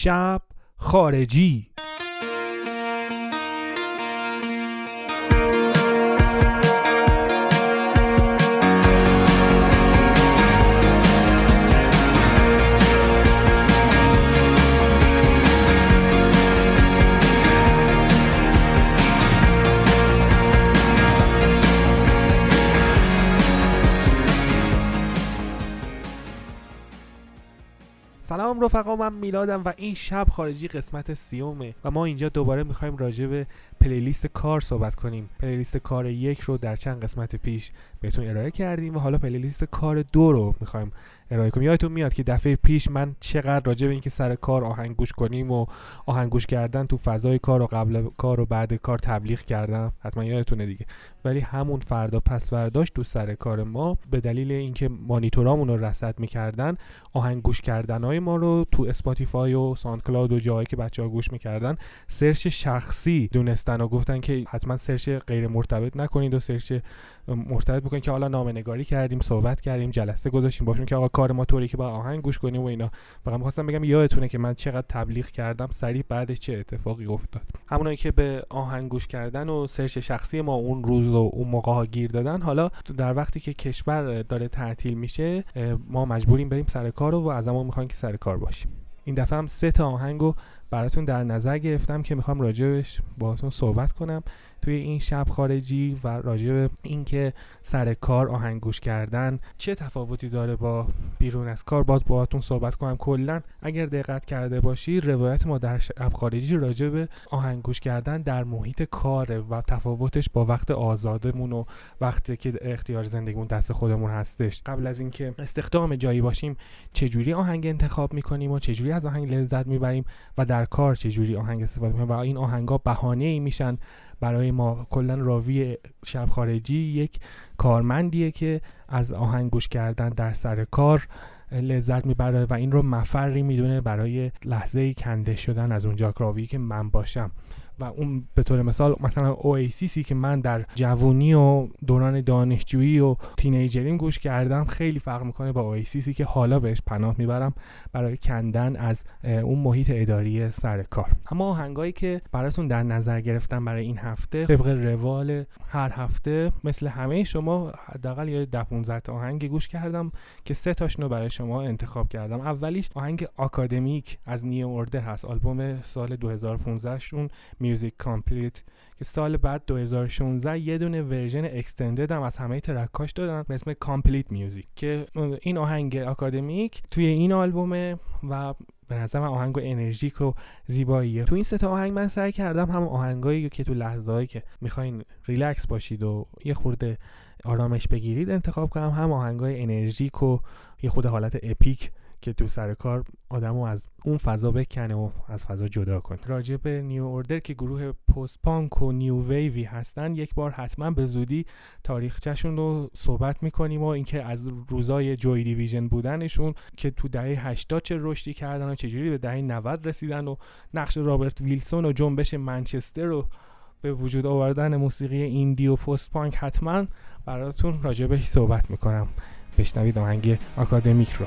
شب خارجی. رفقا من میلادم و این شب خارجی قسمت سیومه و ما اینجا دوباره می‌خوایم راجع به پلیلیست کار صحبت کنیم. پلیلیست کار یک رو در چند قسمت پیش بهتون ارائه کردیم و حالا پلیلیست کار دو رو می‌خوایم ارائه کنیم. یادتون میاد که دفعه پیش من چقدر راجع به اینکه سر کار آهنگ گوش کنیم و آهنگ گوش کردن تو فضای کار و قبل کار و بعد کار تبلیغ کردم. حتما یادتونه دیگه. ولی همون فردا پس فرداش تو سر کار ما به دلیل اینکه مانیتورامون رو رصد می‌کردن آهنگ گوش کردن های ما رو تو Spotify و SoundCloud و جایی که بچه ها گوش می‌کردن search شخصی دونستن و گفتن که حتما search غیر مرتبط نکنید و search مرتبط بکنید که حالا نامه کردیم صحبت کردیم جلسه گذاشتیم باشون که آقا کار ما طوری که با آهنگ گوش کنیم و اینا. فقط می‌خواستم بگم یادتونه که من چقدر تبلیغ کردم سریع بعدش چه اتفاقی افتاد. همونایی که به آهنگ گوش کردن و search شخصی ما اون روز و اون موقع ها گیر دادن حالا در وقتی که کشور داره تعطیل میشه ما مجبوریم بریم سر کار و ازمون می‌خوان که سر کار باشیم. این دفعه هم سه تا آهنگو براتون در نظر گرفتم که می‌خوام راجبش باهاتون صحبت کنم. توی این شب خارجی و راجع به اینکه سر کار آهنگ گوش کردن چه تفاوتی داره با بیرون از کار؟ باز باهاتون صحبت کنم. کلا اگر دقت کرده باشی روایت ما در شب خارجی راجع به آهنگ گوش کردن در محیط کاره و تفاوتش با وقت آزادمون و وقتی که اختیار زندگیمون دست خودمون هستش. قبل از اینکه استخدام جایی باشیم چجوری آهنگ انتخاب می‌کنیم و چجوری از آهنگ لذت می‌بریم و در کار چجوری آهنگ استفاده می‌کنیم؟ و این آهنگا بهانه ای میشن برای ما کلا راوی شب خارجی یک کارمندیه که از آهنگ گوش کردن در سر کار لذت می‌بره و این رو مفری می‌دونه برای لحظه کنده شدن از اونجا. راوی که من باشم. و اون به طور مثال مثلا اویسیسی که من در جوونی و دوران دانشجویی و تینیجریم گوش کردم خیلی فرق می‌کنه با اویسیسی که حالا بهش پناه می‌برم برای کندن از اون محیط اداری سر کار. اما آهنگایی که براتون در نظر گرفتم برای این هفته طبق روال هر هفته مثل همه شما حداقل یه 10 15 آهنگ گوش کردم که سه تاشونو برای شما انتخاب کردم. اولیش آهنگ آکادمیک از نیو اوردر هست آلبوم سال 2015 شون Music Complete که سال بعد 2016 یه دونه version extended هم از همه track اش دادن به اسم Complete Music که این آهنگ آکادمیک توی این آلبومه و به نظر من آهنگ و انرژیک و زیباییه. تو این سه تا آهنگ من سعی کردم هم آهنگایی که تو لحظه که می‌خواین ریلکس باشید و یه خورده آرامش بگیرید انتخاب کنم هم آهنگای انرژیک و یه خورده حالت epic که تو سر کار آدمو از اون فضا بکنه و از فضا جدا کنه. راجع به New Order که گروه post-punk و new wave ی هستن یک بار حتما به زودی تاریخچهشون رو صحبت می‌کنیم و اینکه از روزای جوی دیویژن بودنشون که تو دهه 80 چه رشدی کردن و چجوری به دهه 90 رسیدن و نقش رابرت ویلسون و جنبش منچستر رو به وجود آوردن موسیقی ایندی و پست پانک حتما براتون راجبش صحبت می‌کنم. بشنوید آهنگ آکادمیک رو.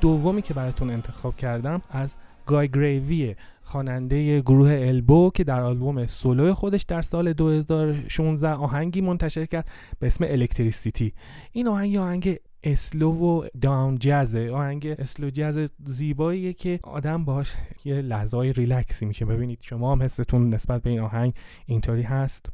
دومی که براتون انتخاب کردم از Guy Garvey خواننده گروه Elbow که در آلبوم سولو خودش در سال 2016 آهنگی منتشر کرد به اسم Electricity این آهنگ آهنگ slow و down jazz ه آهنگ slow jazz زیباییه که آدم باش یه لحظه ریلکسی میشه. ببینید شما هم حستون نسبت به این آهنگ اینطوری هست.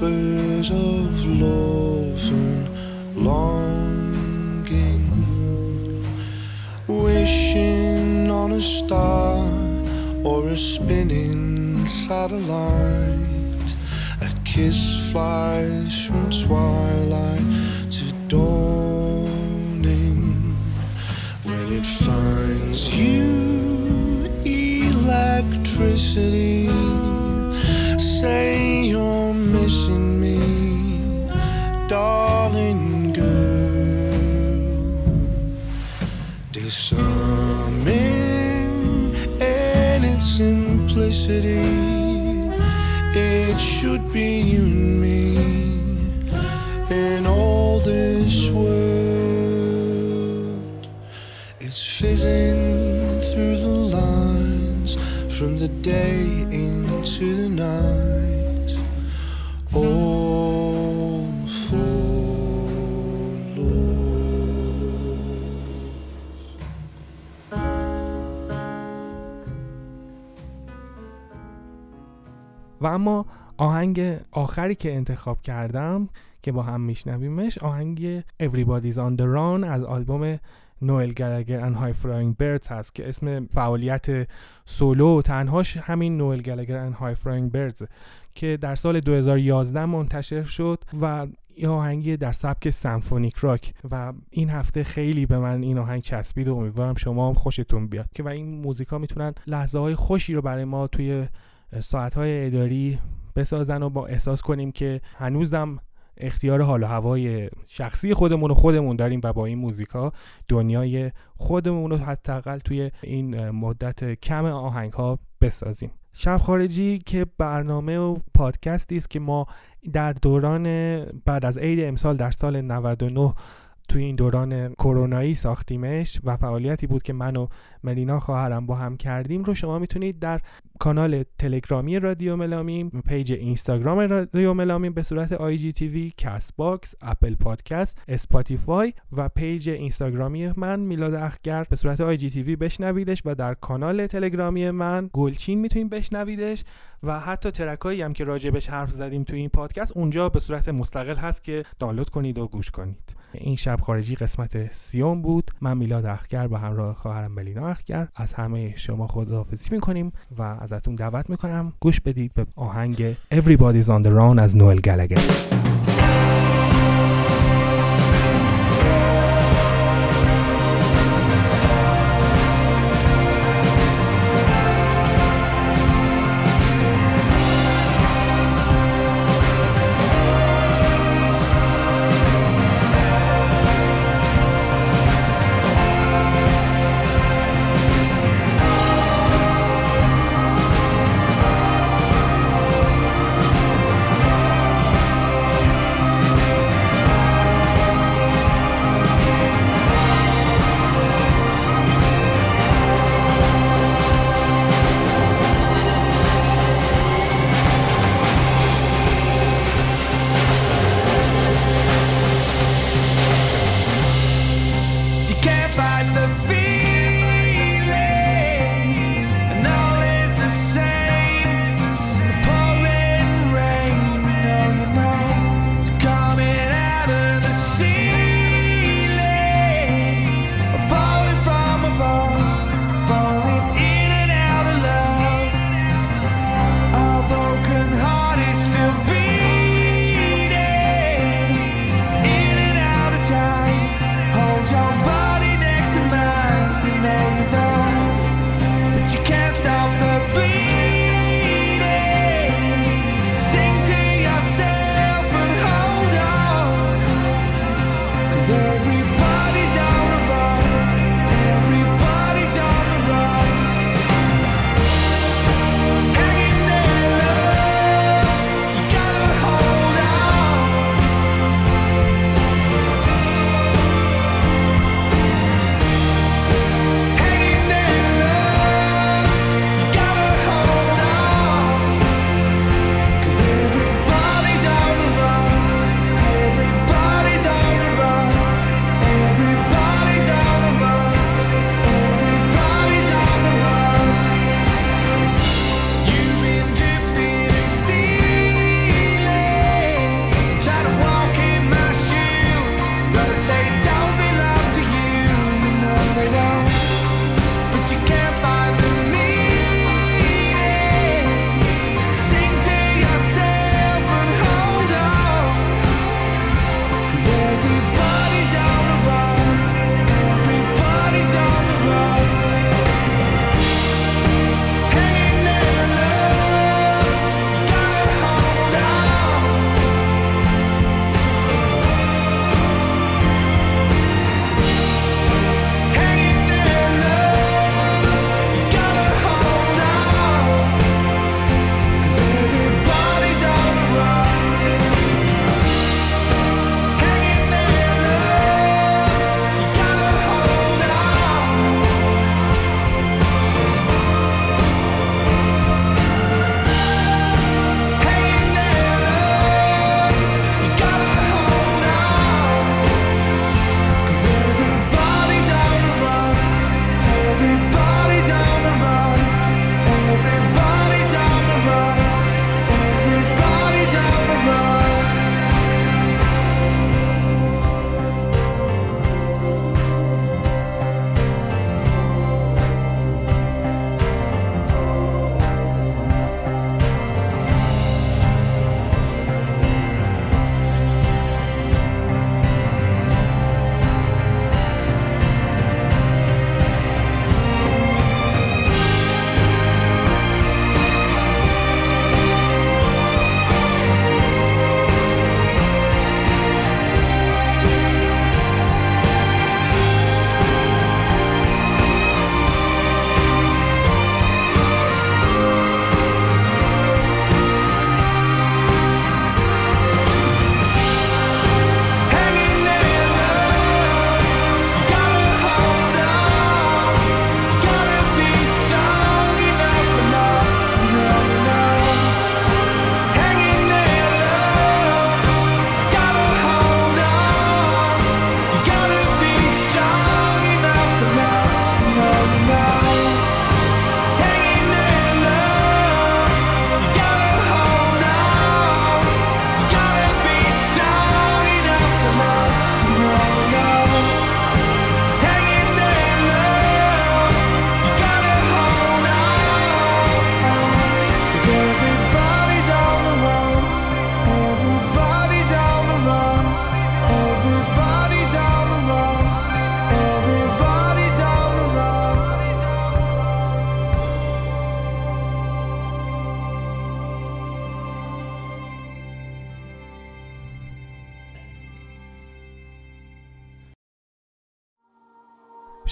Whispers of love and longing, wishing on a star or a spinning satellite. A kiss flies from twilight to dawning when it finds you electricity say should be you and me in all this world. It's fizzing through the lines from the day into the night. Oh, for. Vamos آهنگ آخری که انتخاب کردم که با هم میشنویمش آهنگ Everybody's on the Run از آلبوم Noel Gallagher and High Flying Birds هست که اسم فعالیت سولو تنهاش همین Noel Gallagher and High Flying Birds که در سال 2011 منتشر شد و یه آهنگی در سبک symphonic rock و این هفته خیلی به من این آهنگ چسبید و امیدوارم شما هم خوشتون بیاد که و این موزیکا می‌تونن لحظه های خوشی رو برای ما توی ساعت های اداری بسازن و با احساس کنیم که هنوزم اختیار حال و هوای شخصی خودمون و خودمون داریم و با این موزیکا دنیای خودمون رو حداقل توی این مدت کم آهنگ ها بسازیم. شب خارجی که برنامه و پادکستی است که ما در دوران بعد از عید امسال در سال 99 توی این دوران کرونایی ساختیمش و فعالیتی بود که من و ملینا خواهرم با هم کردیم رو شما می‌تونید در کانال تلگرامی رادیو ملامیم page اینستاگرام رادیو ملامیم به صورت آی جی تی وی کست باکس اپل پادکست اسپاتیفای و page اینستاگرامی من میلاد اخگر به صورت IGTV بشنویدش و در کانال تلگرامی من گلچین می‌تونید بشنویدش و حتی ترکایی هم که راجبش حرف زدیم توی این پادکست اونجا به صورت مستقل هست که دانلود کنید و گوش کنید. این شب خارجی قسمت سیوم بود. من میلاد اخگر به همراه خواهرم ملینا اخگر. از همه شما خداحافظی می‌کنیم و ازتون دعوت می‌کنم. گوش بدید به آهنگ Everybody's on the Run از نوئل گلگر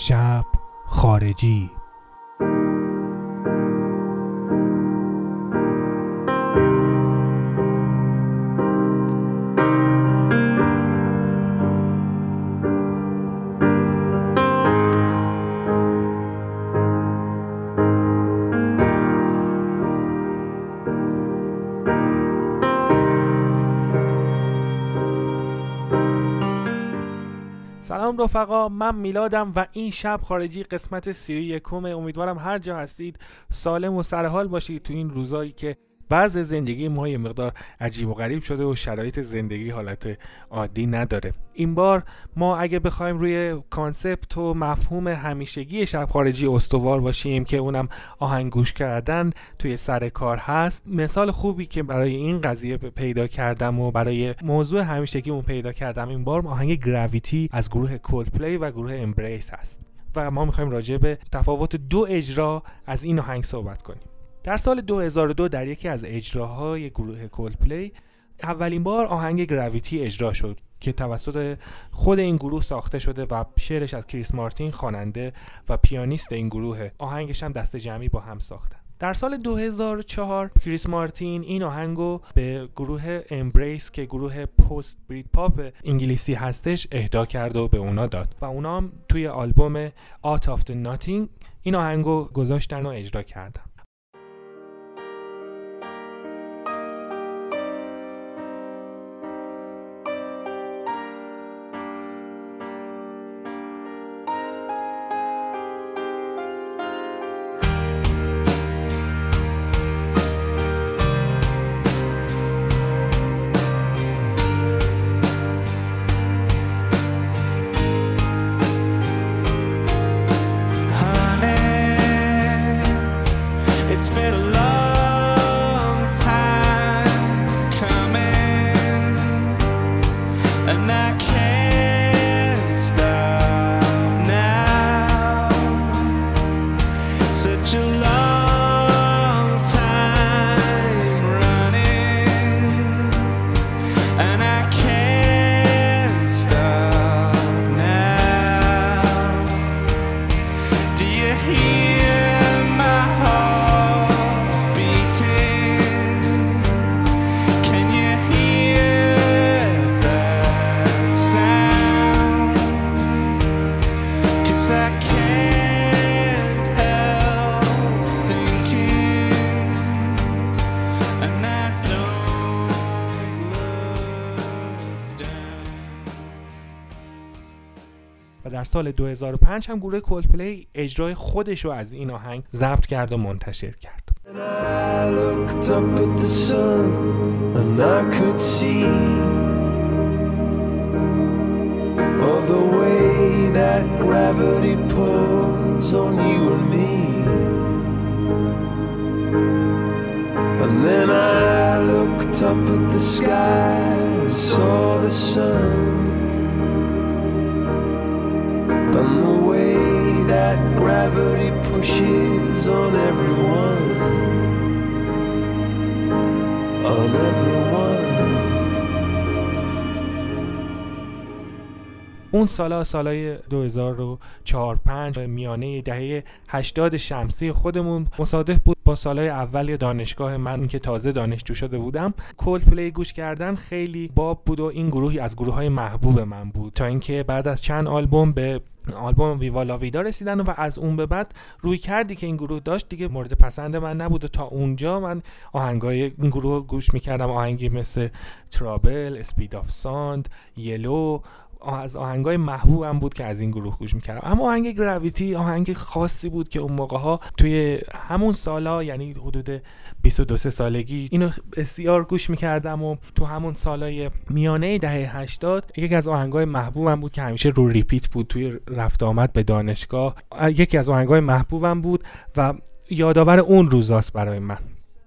شب خارجی. رفقا من میلادم و این شب خارجی قسمت سی و امیدوارم هر جا هستید سالم و سرحال باشید تو این روزایی که وضع زندگی ما یه مقدار عجیب و غریب شده و شرایط زندگی حالت عادی نداره. این بار ما اگه بخوایم روی concept و مفهوم همیشگی شب خارجی استوار باشیم که اونم آهنگ گوش کردن توی سر کار هست مثال خوبی که برای این قضیه پیدا کردم و برای موضوع همیشگیمون پیدا کردم این بار آهنگ Gravity از گروه Coldplay و گروه Embrace هست. و ما می‌خوایم راجع به تفاوت دو اجرا از این آهنگ صحبت کنیم. در سال 2002 در یکی از اجراهای گروه Coldplay اولین بار آهنگ Gravity اجرا شد که توسط خود این گروه ساخته شده و شعرش از Chris Martin خواننده و پیانیست این گروه. آهنگش هم دست جمعی با هم ساختن. در سال 2004 Chris Martin این آهنگو به گروه Embrace که گروه post-Britpop انگلیسی هستش اهدا کرد و به اونا داد و اونا هم توی آلبوم آت آف ناتینگ این آهنگو گذاشتن و اجرا کردن. 95 هم گروه کلپلی اجرای خودش رو از این آهنگ ضبط کرد و منتشر کرد And then I looked up at the sky and saw the sun. And the way that gravity pushes on everyone, on everyone. اون سالا سالای 2004 5 میانه دهه 80 شمسی خودمون مصادف بود با سالای اول دانشگاه من که تازه دانشجو شده بودم کول پلی گوش کردن خیلی باب بود و این گروهی از گروه های محبوب من بود تا اینکه بعد از چند آلبوم به آلبوم Viva la Vida رسیدن و از اون به بعد رویکردی که این گروه داشت دیگه مورد پسند من نبود و تا اونجا من آهنگای این گروه رو گوش می‌کردم. آهنگی مثل Trouble، Speed of Sound، Yellow از آهنگای محبوبم بود که از این گروه گوش می‌کردم. اما آهنگ Gravity آهنگ خاصی بود که اون موقع ها توی همون سالا یعنی حدود 22 سالگی اینو بسیار گوش می‌کردم و تو همون سالای میانه دهه 80 یکی از آهنگای محبوبم بود که همیشه رو repeat بود توی رفت آمد به دانشگاه. یکی از آهنگای محبوبم بود و یادآور اون روزاست برای من.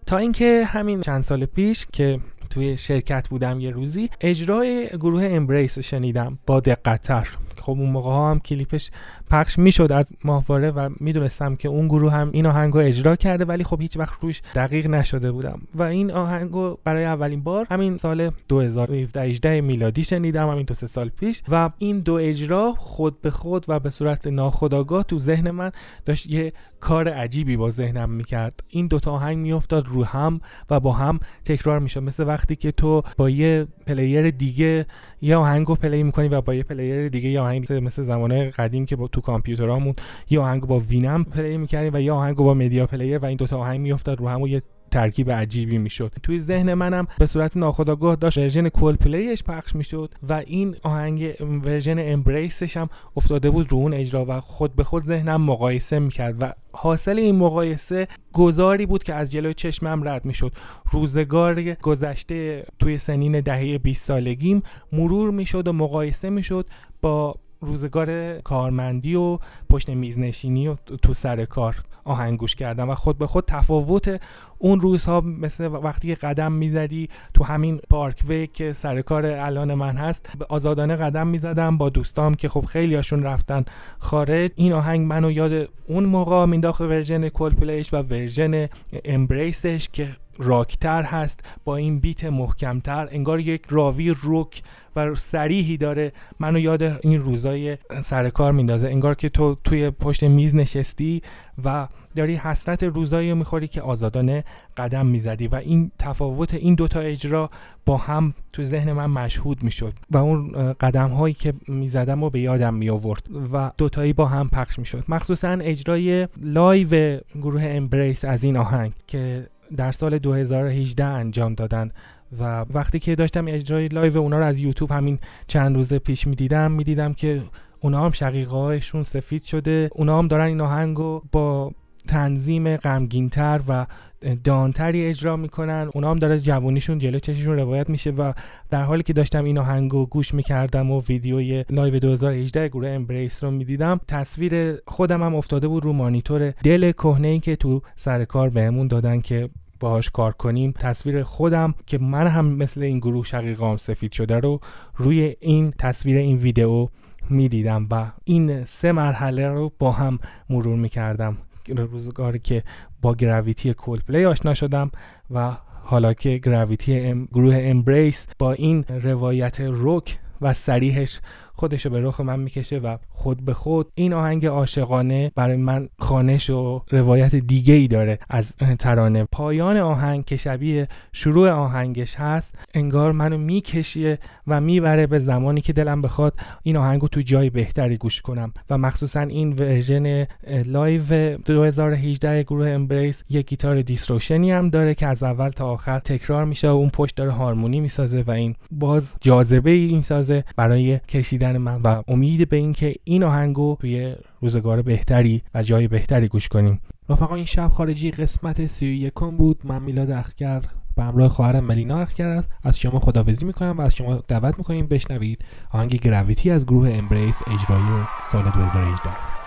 تا اینکه همین چند سال پیش که توی شرکت بودم یه روزی اجرای گروه امبریس رو شنیدم. با دقتتر. خب اون موقع ها هم کلیپش پخش می‌شد از ماهواره و می‌دونستم که اون گروه هم این آهنگ رو اجرا کرده ولی خب هیچ وقت روش دقیق نشده بودم. و این آهنگ رو برای اولین بار همین سال 2017 میلادی شنیدم همین دو سه سال پیش. و این دو اجرا خود به خود و به صورت ناخودآگاه تو ذهن من داشت یه کار عجیبی با ذهنم می‌کرد. این دوتا آهنگ میافتاد رو هم و با هم تکرار می‌شد. مثل وقتی که تو با یه player دیگه یه آهنگ رو play می‌کنی و با یه player دیگه یه مثل زمانه قدیم که با تو کامپیوترامون یه آهنگ با Winamp play می‌کردیم و یه آهنگ با Media Player و این دوتا آهنگ میافتاد. رو هم و یه ترکیب عجیبی می‌شد. توی ذهن منم به صورت ناخودآگاه داشت version Coldplay ش پخش می‌شد و این آهنگ ورژن امبریسش هم افتاده بود رو اون اجرا و خود به خود ذهنم مقایسه می‌کرد و حاصل این مقایسه گذاری بود که از جلوی چشمم رد می‌شد. روزگار گذشته توی سنین دهه 20 سالگیم مرور می‌شد و مقایسه می‌شد با روزگار کارمندی و پشت میزنشینی و تو سر کار آهنگوش کردم و خود به خود تفاوت اون روزها مثل وقتی که قدم می‌زدی تو همین پارکوی که سر کار الان من هست به آزادانه قدم می‌زدم با دوستام که خب خیلی هاشون رفتن خارج. این آهنگ منو یاد اون موقع مینداخت version Coldplay ش و version Embrace ش که راکتر هست با این beat محکمتر. انگار یک راوی رک و صریحی داره. منو یاد این روزای سرکار میندازه. انگار که تو توی پشت میز نشستی و داری حسرت روزایی می‌خوری که آزادانه قدم می‌زدی. و این تفاوت این دوتا اجرا با هم تو ذهن من مشهود می‌شد. و اون قدم هایی که می‌زدم و به یادم می آورد و دوتایی با هم پخش می‌شد. مخصوصا اجرای live گروه Embrace از این آهنگ که در سال 2018 انجام دادن و وقتی که داشتم اجرای live اونا رو از یوتیوب همین چند روز پیش می‌دیدم می‌دیدم که اونا هم شقیقه سفید شده اونا هم دارن این آهنگ با تنظیم غمگینتر و down تری اجرا می‌کنن. اونا هم داره جوونیشون جلو چششون روایت میشه و در حالی که داشتم این آهنگو گوش می‌کردم و ویدیوی live 2018 گروه Embrace رو می‌دیدم تصویر خودم هم افتاده بود رو مانیتور Dell کهنه ای که تو سر کار بهمون دادن که باهاش کار کنیم. تصویر خودم که من هم مثل این گروه شقیقام سفید شده رو روی این تصویر این ویدیو می‌دیدم و این سه مرحله رو با هم مرور می‌کردم. روزگاری که با Gravity Coldplay آشنا شدم و حالا که Gravity ام، گروه Embrace با این روایت رک و صریحش خودش رو به رخ من می‌کشه و خود به خود این آهنگ عاشقانه برای من خوانش و روایت دیگه ای داره از ترانه. پایان آهنگ که شبیه شروع آهنگش هست انگار منو میکشه و می‌بره به زمانی که دلم بخواد این آهنگو تو جای بهتری گوش کنم. و مخصوصا این version live 2018 گروه Embrace یک گیتار distortion ی هم داره که از اول تا آخر تکرار میشه و اون پشت داره هارمونی می‌سازه و این باز جاذبه این سازه برای کشیدن من و امید به اینکه این آهنگو توی روزگار بهتری و جای بهتری گوش کنیم. رفقا این شب خارجی قسمت سی و یکم بود. من میلاد اخگر به همراه خواهرم ملینا اخگر از شما خداحافظی می‌کنم و از شما دعوت می‌کنیم بشنوید آهنگ گراویتی از گروه امبریس اجرای سال 2018